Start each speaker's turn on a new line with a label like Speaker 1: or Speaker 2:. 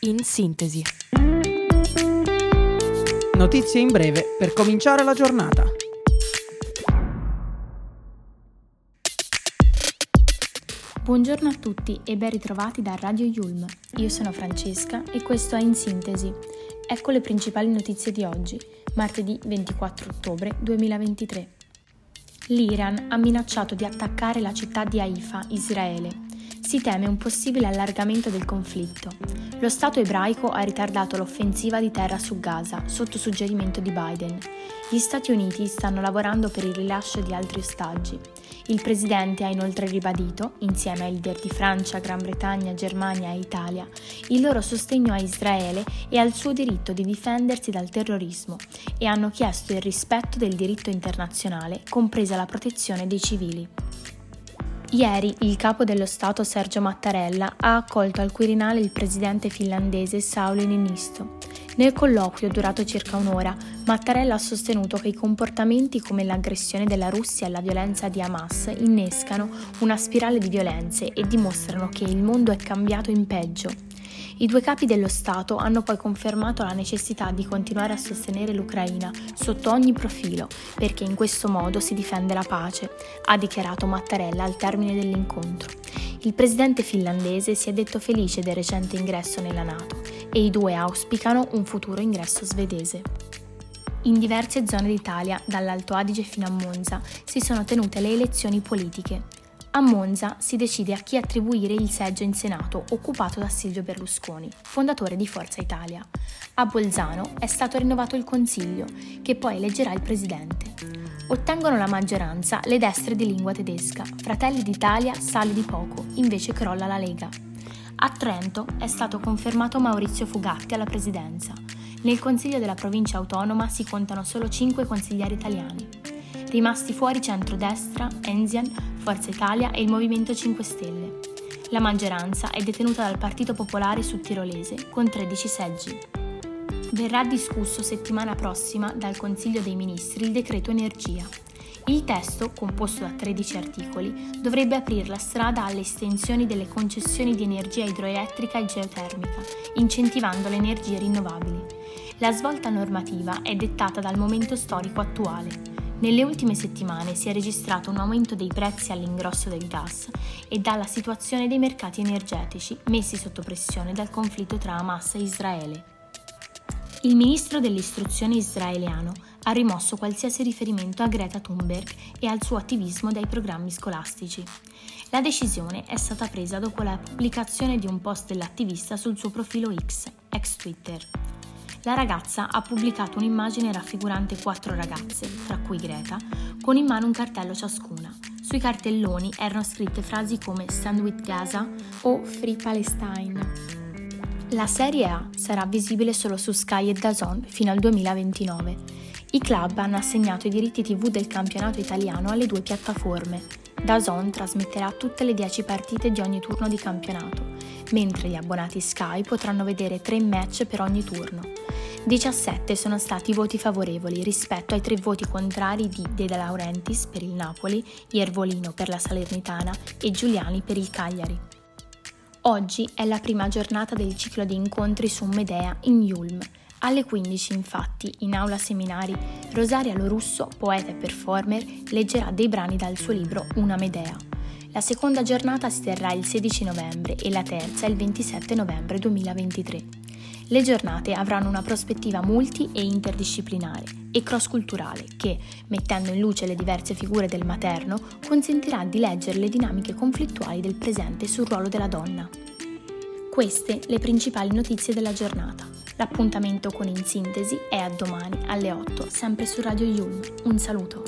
Speaker 1: in sintesi.
Speaker 2: Notizie in breve per cominciare la giornata.
Speaker 3: Buongiorno a tutti e ben ritrovati da Radio Yulm. Io sono Francesca e questo è In Sintesi. Ecco le principali notizie di oggi, martedì 24 ottobre 2023. L'Iran ha minacciato di attaccare la città di Haifa, Israele. Si teme un possibile allargamento del conflitto. Lo Stato ebraico ha ritardato l'offensiva di terra su Gaza sotto suggerimento di Biden. Gli Stati Uniti stanno lavorando per il rilascio di altri ostaggi. Il presidente ha inoltre ribadito, insieme ai leader di Francia, Gran Bretagna, Germania e Italia, il loro sostegno a Israele e al suo diritto di difendersi dal terrorismo e hanno chiesto il rispetto del diritto internazionale, compresa la protezione dei civili. Ieri il capo dello Stato Sergio Mattarella ha accolto al Quirinale il presidente finlandese Sauli Niinisto. Nel colloquio, durato circa un'ora, Mattarella ha sostenuto che i comportamenti come l'aggressione della Russia e la violenza di Hamas innescano una spirale di violenze e dimostrano che il mondo è cambiato in peggio i due capi dello Stato hanno poi confermato la necessità di continuare a sostenere l'Ucraina sotto ogni profilo, perché in questo modo si difende la pace, ha dichiarato Mattarella al termine dell'incontro. Il presidente finlandese si è detto felice del recente ingresso nella Nato e i due auspicano un futuro ingresso svedese. In diverse zone d'Italia, dall'Alto Adige fino a Monza, si sono tenute le elezioni politiche. A Monza si decide a chi attribuire il seggio in Senato occupato da Silvio Berlusconi, fondatore di Forza Italia. A Bolzano è stato rinnovato il Consiglio, che poi eleggerà il Presidente. Ottengono la maggioranza le destre di lingua tedesca. Fratelli d'Italia sale di poco, invece crolla la Lega. A Trento è stato confermato Maurizio Fugatti alla presidenza. Nel Consiglio della provincia autonoma si contano solo 5 consiglieri italiani. Rimasti fuori centrodestra, Enzian, Forza Italia e il Movimento 5 Stelle. La maggioranza è detenuta dal Partito Popolare Sudtirolese con 13 seggi. Verrà discusso settimana prossima dal Consiglio dei Ministri il decreto energia. Il testo, composto da 13 articoli, dovrebbe aprire la strada alle estensioni delle concessioni di energia idroelettrica e geotermica, incentivando le energie rinnovabili. La svolta normativa è dettata dal momento storico attuale. Nelle ultime settimane si è registrato un aumento dei prezzi all'ingrosso del gas e dalla situazione dei mercati energetici messi sotto pressione dal conflitto tra Hamas e Israele. Il ministro dell'istruzione israeliano ha rimosso qualsiasi riferimento a Greta Thunberg e al suo attivismo dai programmi scolastici. La decisione è stata presa dopo la pubblicazione di un post dell'attivista sul suo profilo X, ex Twitter. La ragazza ha pubblicato un'immagine raffigurante quattro ragazze, tra cui Greta, con in mano un cartello ciascuna. Sui cartelloni erano scritte frasi come Stand with Gaza o Free Palestine. La Serie A sarà visibile solo su Sky e DAZN fino al 2029. I club hanno assegnato i diritti TV del campionato italiano alle due piattaforme. DAZN trasmetterà tutte le 10 partite di ogni turno di campionato, mentre gli abbonati Sky potranno vedere 3 match per ogni turno. 17 sono stati i voti favorevoli rispetto ai tre voti contrari di De Laurentiis per il Napoli, Iervolino per la Salernitana e Giuliani per il Cagliari. Oggi è la prima giornata del ciclo di incontri su Medea in Yulm. Alle 15 infatti, in aula seminari, Rosaria Lorusso, poeta e performer, leggerà dei brani dal suo libro Una Medea. La seconda giornata si terrà il 16 novembre e la terza il 27 novembre 2023. Le giornate avranno una prospettiva multi e interdisciplinare e cross-culturale che, mettendo in luce le diverse figure del materno, consentirà di leggere le dinamiche conflittuali del presente sul ruolo della donna. Queste le principali notizie della giornata. L'appuntamento con In Sintesi è a domani alle 8, sempre su Radio Yum. Un saluto.